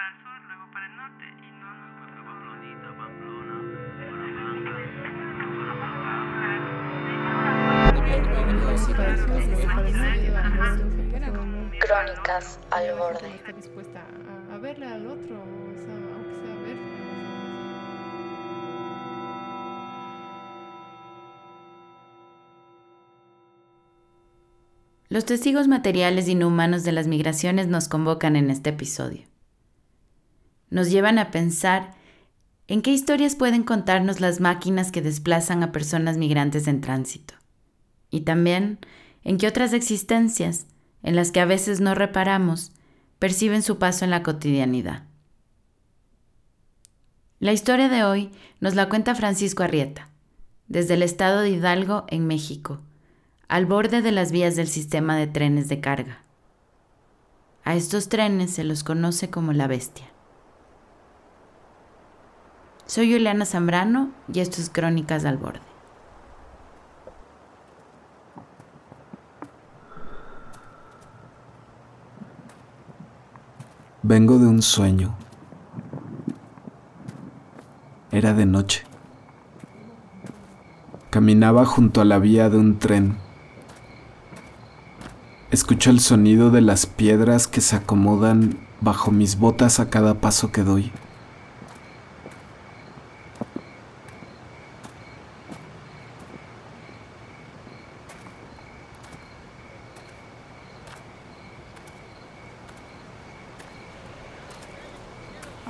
para el sur, luego para el norte y no nos Crónicas al borde. Está dispuesta a, verle al otro, aunque sea verle. Los testigos materiales inhumanos de las migraciones nos convocan en este episodio. Nos llevan a pensar en qué historias pueden contarnos las máquinas que desplazan a personas migrantes en tránsito. Y también en qué otras existencias, en las que a veces no reparamos, perciben su paso en la cotidianidad. La historia de hoy nos la cuenta Francisco Arrieta, desde el estado de Hidalgo, en México, al borde de las vías del sistema de trenes de carga. A estos trenes se los conoce como la bestia. Soy Juliana Zambrano y esto es Crónicas al Borde. Vengo de un sueño. Era de noche. Caminaba junto a la vía de un tren. Escucho el sonido de las piedras que se acomodan bajo mis botas a cada paso que doy.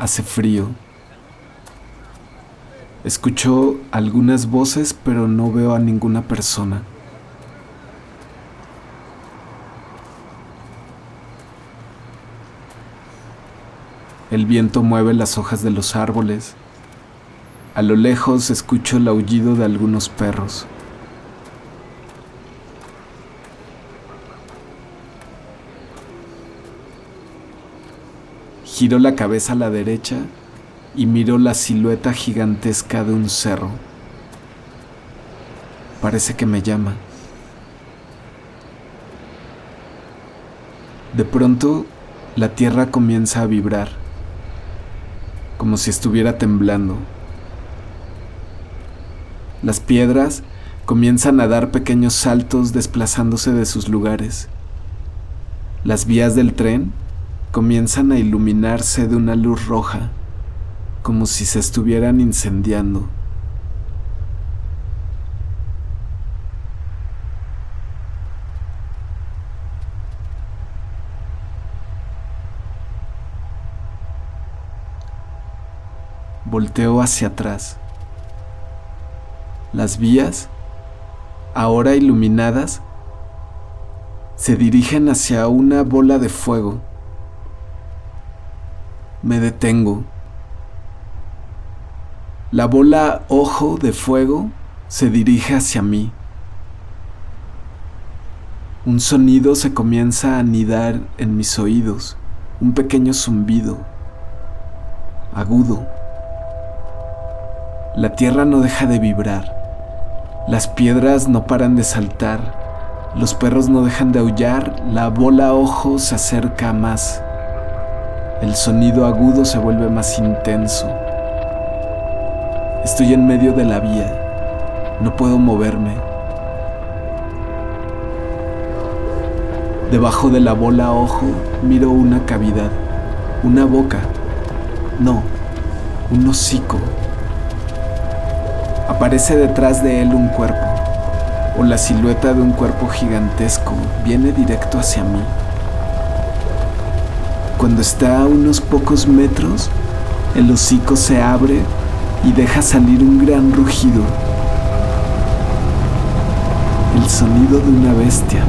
Hace frío. Escucho algunas voces pero no veo a ninguna persona. El viento mueve las hojas de los árboles. A lo lejos escucho el aullido de algunos perros. Giro la cabeza a la derecha y miro la silueta gigantesca de un cerro. Parece que me llama. De pronto, la tierra comienza a vibrar, como si estuviera temblando. Las piedras comienzan a dar pequeños saltos desplazándose de sus lugares. Las vías del tren comienzan a iluminarse de una luz roja, como si se estuvieran incendiando. Volteo hacia atrás. Las vías, ahora iluminadas, se dirigen hacia una bola de fuego me detengo. La bola ojo de fuego se dirige hacia mí. Un sonido se comienza a anidar en mis oídos, un pequeño zumbido, agudo. La tierra no deja de vibrar, las piedras no paran de saltar, los perros no dejan de aullar, la bola ojo se acerca más. El sonido agudo se vuelve más intenso. Estoy en medio de la vía. No puedo moverme. Debajo de la bola ojo miro una cavidad, una boca. No, un hocico. Aparece detrás de él un cuerpo, o la silueta de un cuerpo gigantesco viene directo hacia mí. Cuando está a unos pocos metros, el hocico se abre y deja salir un gran rugido. El sonido de una bestia.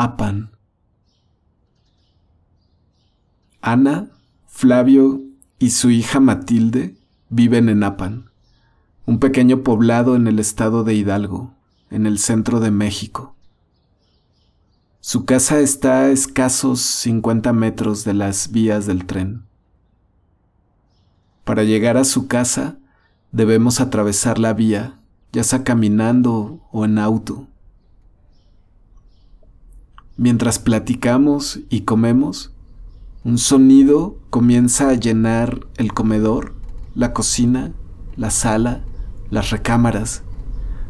Apan. Ana, Flavio y su hija Matilde viven en Apan, un pequeño poblado en el estado de Hidalgo, en el centro de México. Su casa está a escasos 50 metros de las vías del tren. Para llegar a su casa debemos atravesar la vía, ya sea caminando o en auto. Mientras platicamos y comemos, un sonido comienza a llenar el comedor, la cocina, la sala, las recámaras.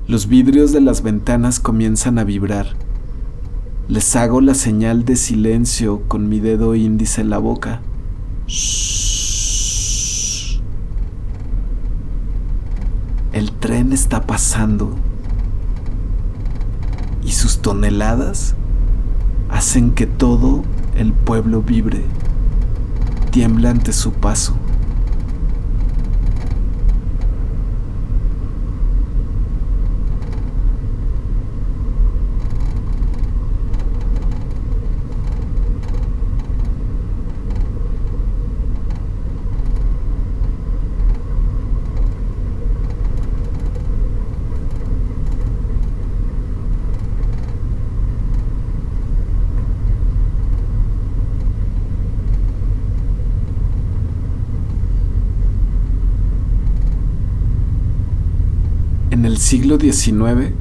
Los vidrios de las ventanas comienzan a vibrar. Les hago la señal de silencio con mi dedo índice en la boca. El tren está pasando y sus toneladas hacen que todo el pueblo vibre, tiembla ante su paso. En el siglo XIX,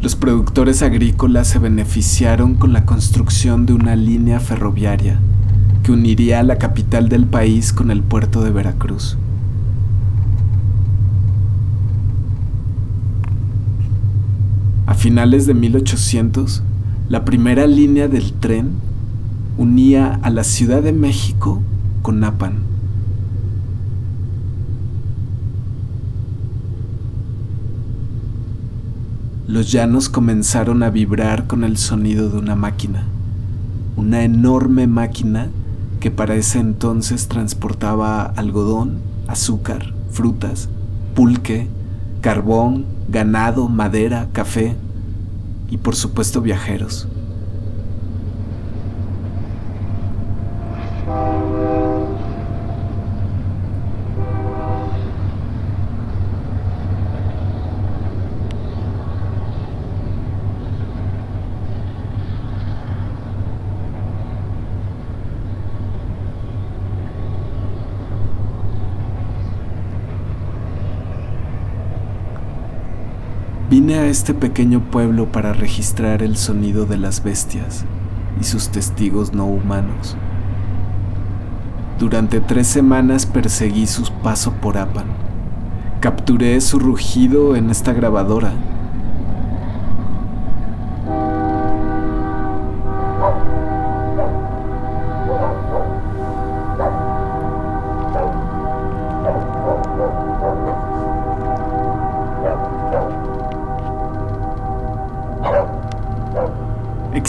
los productores agrícolas se beneficiaron con la construcción de una línea ferroviaria que uniría a la capital del país con el puerto de Veracruz. A finales de 1800, la primera línea del tren unía a la Ciudad de México con Napan. Los llanos comenzaron a vibrar con el sonido de una máquina, una enorme máquina que para ese entonces transportaba algodón, azúcar, frutas, pulque, carbón, ganado, madera, café y por supuesto viajeros. Vine a este pequeño pueblo para registrar el sonido de las bestias y sus testigos no humanos. Durante tres semanas perseguí su paso por Apan. Capturé su rugido en esta grabadora.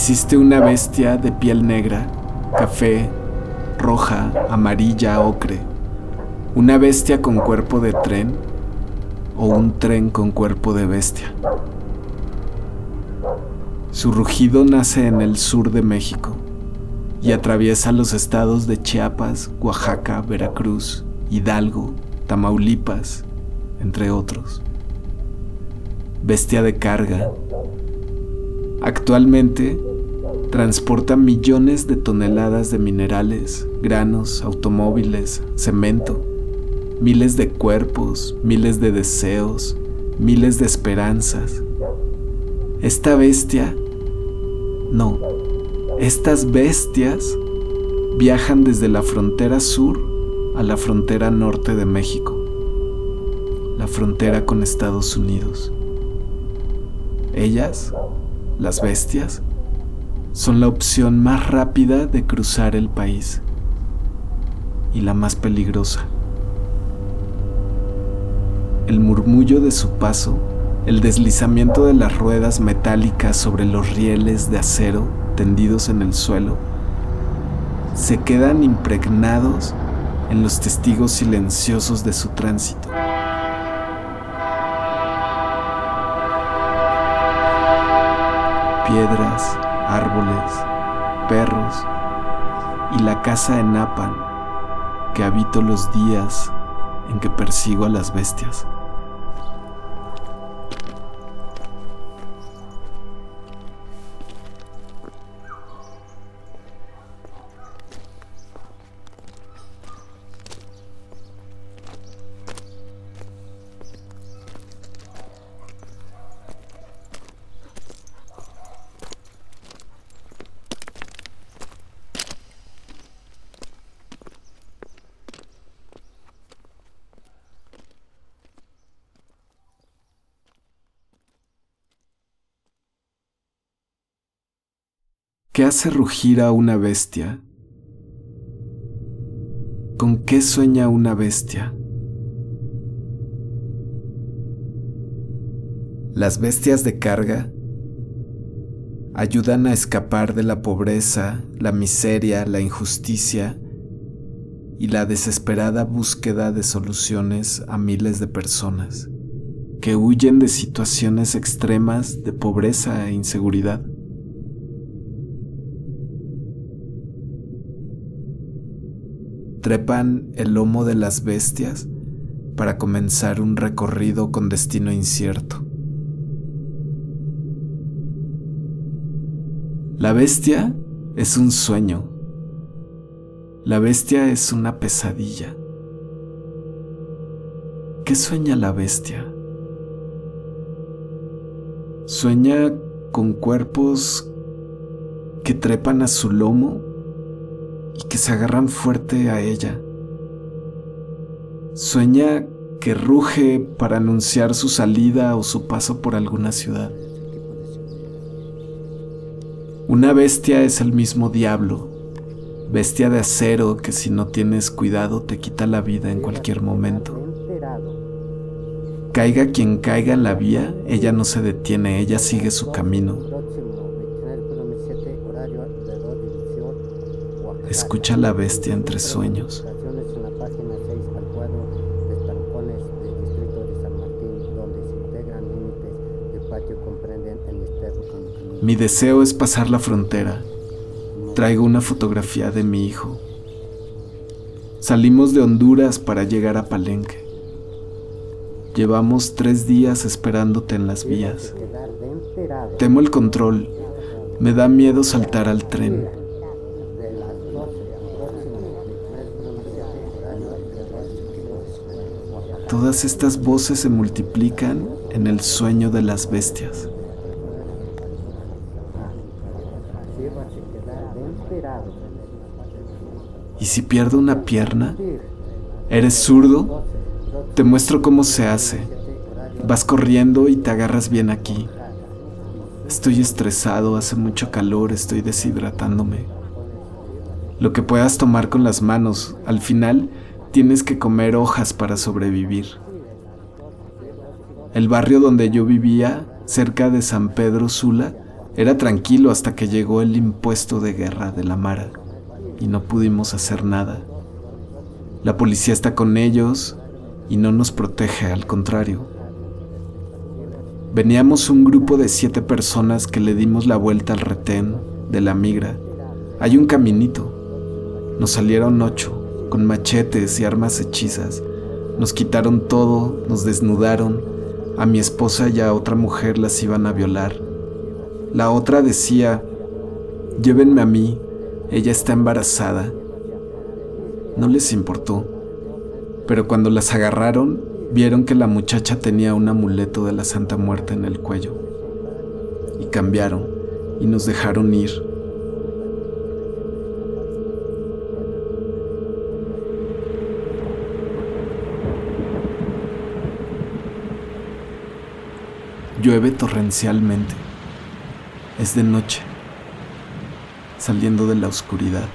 Existe una bestia de piel negra, café, roja, amarilla, ocre. Una bestia con cuerpo de tren o un tren con cuerpo de bestia. Su rugido nace en el sur de México y atraviesa los estados de Chiapas, Oaxaca, Veracruz, Hidalgo, Tamaulipas, entre otros. Bestia de carga. Actualmente transporta millones de toneladas de minerales, granos, automóviles, cemento, miles de cuerpos, miles de deseos, miles de esperanzas. Esta bestia, no, estas bestias viajan desde la frontera sur a la frontera norte de México, la frontera con Estados Unidos. Ellas, las bestias, son la opción más rápida de cruzar el país y la más peligrosa. El murmullo de su paso, el deslizamiento de las ruedas metálicas sobre los rieles de acero tendidos en el suelo, se quedan impregnados en los testigos silenciosos de su tránsito. Piedras, árboles, perros y la casa en Napan que habito los días en que persigo a las bestias. ¿Qué hace rugir a una bestia? ¿Con qué sueña una bestia? Las bestias de carga ayudan a escapar de la pobreza, la miseria, la injusticia y la desesperada búsqueda de soluciones a miles de personas que huyen de situaciones extremas de pobreza e inseguridad. Trepan el lomo de las bestias para comenzar un recorrido con destino incierto. La bestia es un sueño. La bestia es una pesadilla. ¿Qué sueña la bestia? Sueña con cuerpos que trepan a su lomo y que se agarran fuerte a ella. Sueña que ruge para anunciar su salida o su paso por alguna ciudad. Una bestia es el mismo diablo, bestia de acero que si no tienes cuidado te quita la vida en cualquier momento. Caiga quien caiga en la vía, ella no se detiene, ella sigue su camino. Escucha la bestia entre sueños. Mi deseo es pasar la frontera. Traigo una fotografía de mi hijo. Salimos de Honduras para llegar a Palenque. Llevamos tres días esperándote en las vías. Temo el control. Me da miedo saltar al tren. Todas estas voces se multiplican en el sueño de las bestias. ¿Y si pierdo una pierna? ¿Eres zurdo? Te muestro cómo se hace. Vas corriendo y te agarras bien aquí. Estoy estresado, hace mucho calor, estoy deshidratándome. Lo que puedas tomar con las manos, al final tienes que comer hojas para sobrevivir. El barrio donde yo vivía, cerca de San Pedro Sula, era tranquilo hasta que llegó el impuesto de guerra de la Mara y no pudimos hacer nada. La policía está con ellos y no nos protege, al contrario. Veníamos un grupo de siete personas que le dimos la vuelta al retén de la migra. Hay un caminito. Nos salieron ocho con machetes y armas hechizas. Nos quitaron todo, nos desnudaron. A mi esposa y a otra mujer las iban a violar. La otra decía, llévenme a mí, ella está embarazada. No les importó, pero cuando las agarraron, vieron que la muchacha tenía un amuleto de la Santa Muerte en el cuello. Y cambiaron y nos dejaron ir. Llueve torrencialmente. Es de noche, saliendo de la oscuridad.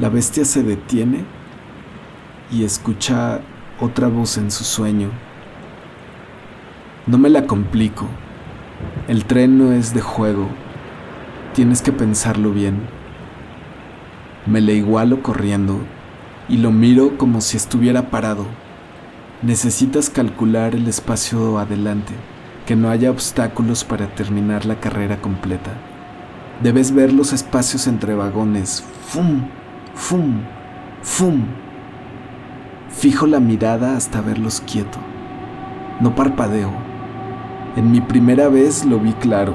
La bestia se detiene y escucha otra voz en su sueño. No me la complico. El tren no es de juego. Tienes que pensarlo bien. Me le igualo corriendo y lo miro como si estuviera parado. Necesitas calcular el espacio adelante, que no haya obstáculos para terminar la carrera completa. Debes ver los espacios entre vagones. ¡Fum! ¡Fum! ¡Fum! Fijo la mirada hasta verlos quieto. No parpadeo. En mi primera vez lo vi claro.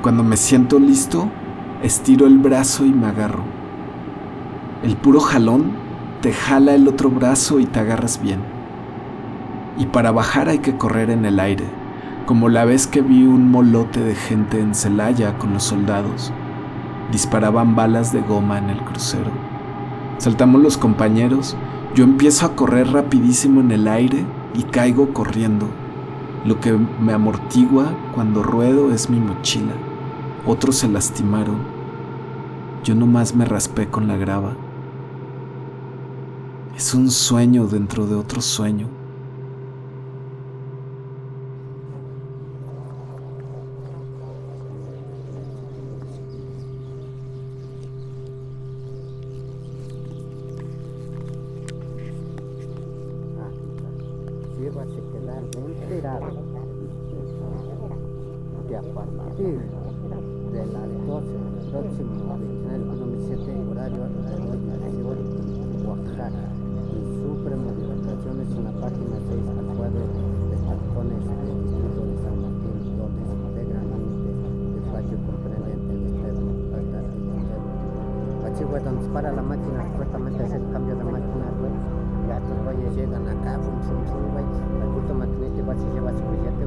Cuando me siento listo, estiro el brazo y me agarro. El puro jalón te jala el otro brazo y te agarras bien. Y para bajar hay que correr en el aire, como la vez que vi un molote de gente en Celaya con los soldados. Disparaban balas de goma en el crucero. Saltamos los compañeros, yo empiezo a correr rapidísimo en el aire y caigo corriendo. Lo que me amortigua cuando ruedo es mi mochila. Otros se lastimaron. Yo nomás me raspé con la grava. Es un sueño dentro de otro sueño. Que a partir de las 12 próximo 29 horario alrededor de Oaxaca Supremo de en página 6 al de distrito de Martín, donde integran el externo donde dispara la máquina, supuestamente es el cambio de máquina, güey. Ya estos güeyes llegan acá, fum, fum, fum, güey. El puto igual se lleva su billete,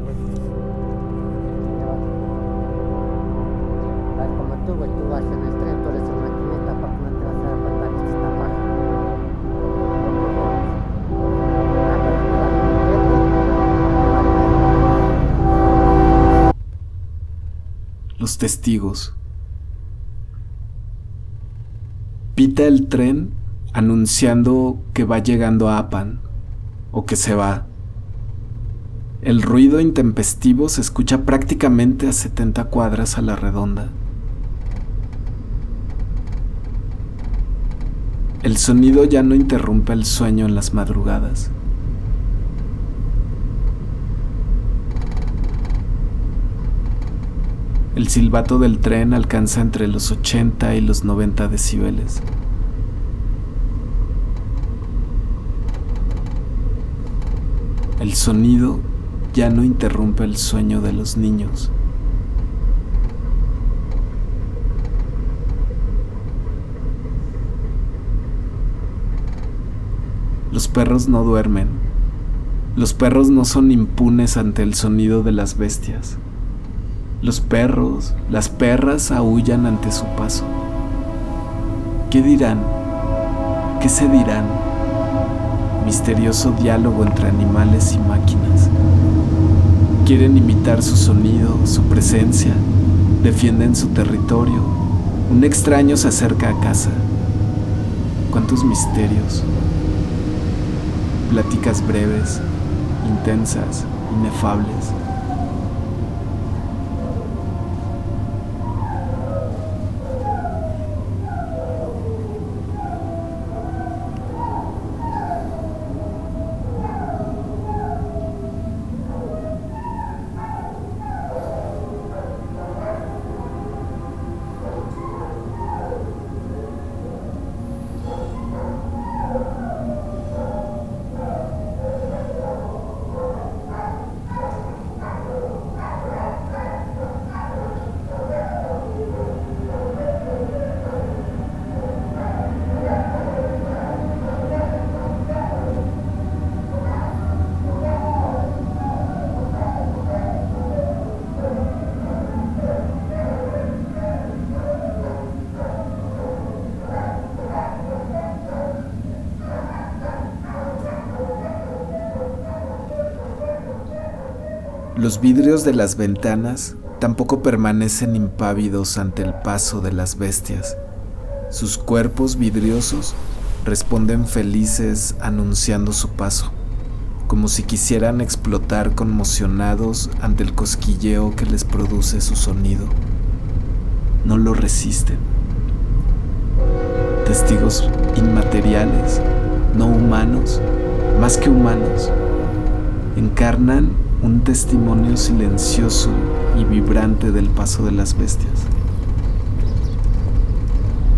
como tú, güey, tú vas en el tren, Los testigos. Pita el tren anunciando que va llegando a Apan o que se va. El ruido intempestivo se escucha prácticamente a 70 cuadras a la redonda. El sonido ya no interrumpe el sueño en las madrugadas. El silbato del tren alcanza entre los 80 y los 90 decibeles. El sonido ya no interrumpe el sueño de los niños. Los perros no duermen. Los perros no son impunes ante el sonido de las bestias. Los perros, las perras aullan ante su paso. ¿Qué dirán? ¿Qué se dirán? Misterioso diálogo entre animales y máquinas. Quieren imitar su sonido, su presencia, defienden su territorio. Un extraño se acerca a casa. ¿Cuántos misterios? Pláticas breves, intensas, inefables. Los vidrios de las ventanas tampoco permanecen impávidos ante el paso de las bestias. Sus cuerpos vidriosos responden felices anunciando su paso, como si quisieran explotar conmocionados ante el cosquilleo que les produce su sonido. No lo resisten. Testigos inmateriales, no humanos, más que humanos, encarnan un testimonio silencioso y vibrante del paso de las bestias.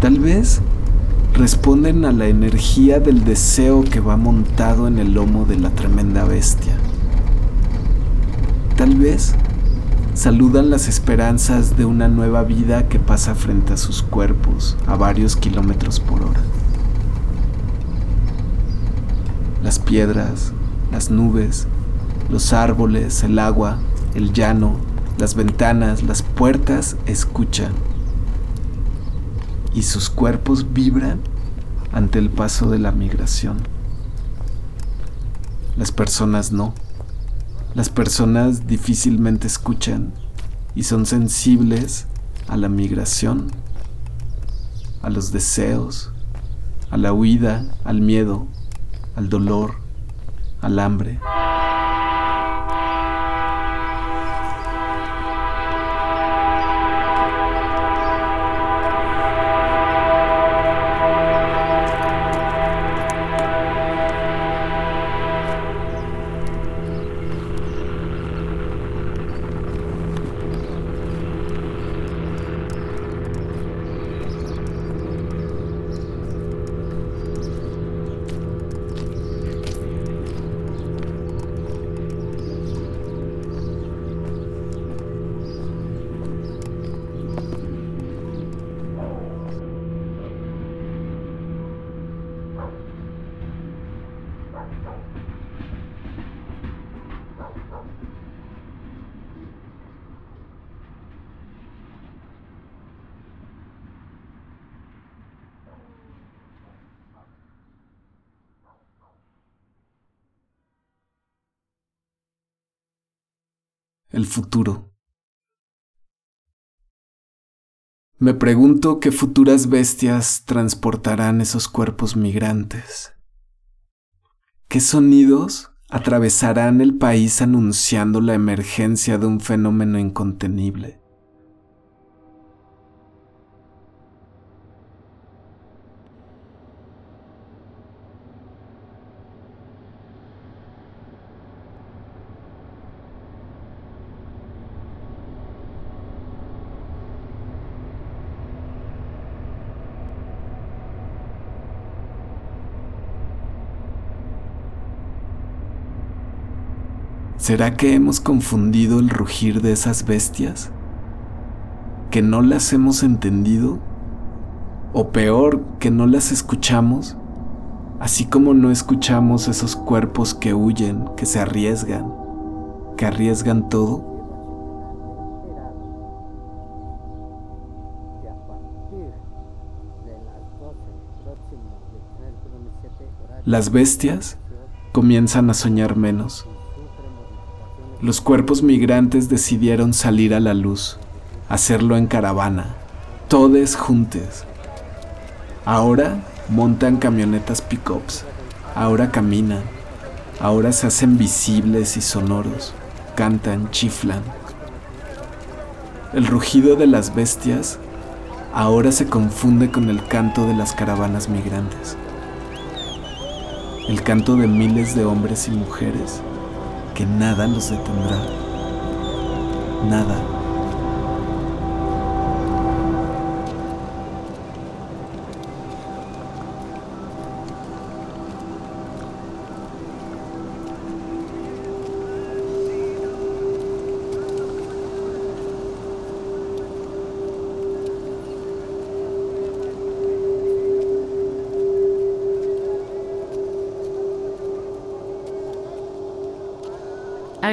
Tal vez responden a la energía del deseo que va montado en el lomo de la tremenda bestia. Tal vez saludan las esperanzas de una nueva vida que pasa frente a sus cuerpos a varios kilómetros por hora. Las piedras, las nubes, los árboles, el agua, el llano, las ventanas, las puertas escuchan y sus cuerpos vibran ante el paso de la migración. Las personas no. Las personas difícilmente escuchan y son sensibles a la migración, a los deseos, a la huida, al miedo, al dolor, al hambre. El futuro. Me pregunto qué futuras bestias transportarán esos cuerpos migrantes. ¿Qué sonidos atravesarán el país anunciando la emergencia de un fenómeno incontenible? ¿Será que hemos confundido el rugir de esas bestias? ¿Que no las hemos entendido? ¿O peor, que no las escuchamos? Así como no escuchamos esos cuerpos que huyen, que se arriesgan, que arriesgan todo. Las bestias comienzan a soñar menos los cuerpos migrantes decidieron salir a la luz, hacerlo en caravana, todos juntos. Ahora montan camionetas pickups, ahora caminan, ahora se hacen visibles y sonoros, cantan, chiflan. El rugido de las bestias ahora se confunde con el canto de las caravanas migrantes, el canto de miles de hombres y mujeres que nada los detendrá. Nada.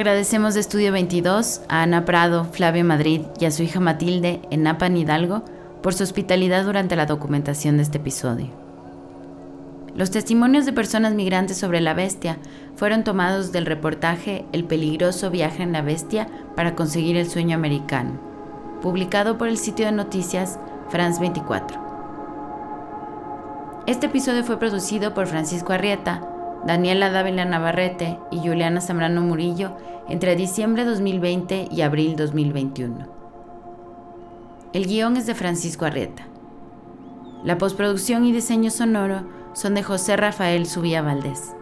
Agradecemos de Estudio 22 a Ana Prado, Flavia Madrid y a su hija Matilde en Napan Hidalgo por su hospitalidad durante la documentación de este episodio. Los testimonios de personas migrantes sobre la bestia fueron tomados del reportaje El peligroso viaje en la bestia para conseguir el sueño americano, publicado por el sitio de noticias France 24. Este episodio fue producido por Francisco Arrieta, Daniela Dávila Navarrete y Juliana Zambrano Murillo entre diciembre 2020 y abril 2021. El guion es de Francisco Arrieta. La postproducción y diseño sonoro son de José Rafael Subía Valdés.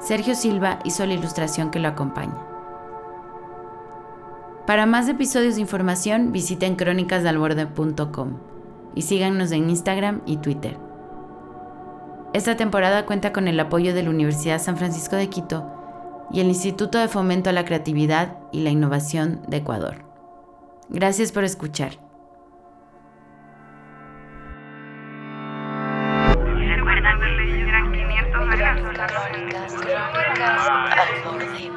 Sergio Silva hizo la ilustración que lo acompaña. Para más episodios de información visiten crónicasdalborde.com y síganos en Instagram y Twitter. Esta temporada cuenta con el apoyo de la Universidad San Francisco de Quito y el Instituto de Fomento a la Creatividad y la Innovación de Ecuador. Gracias por escuchar. Recuerda que eran 500 dólares. Crónicas, crónicas al borde.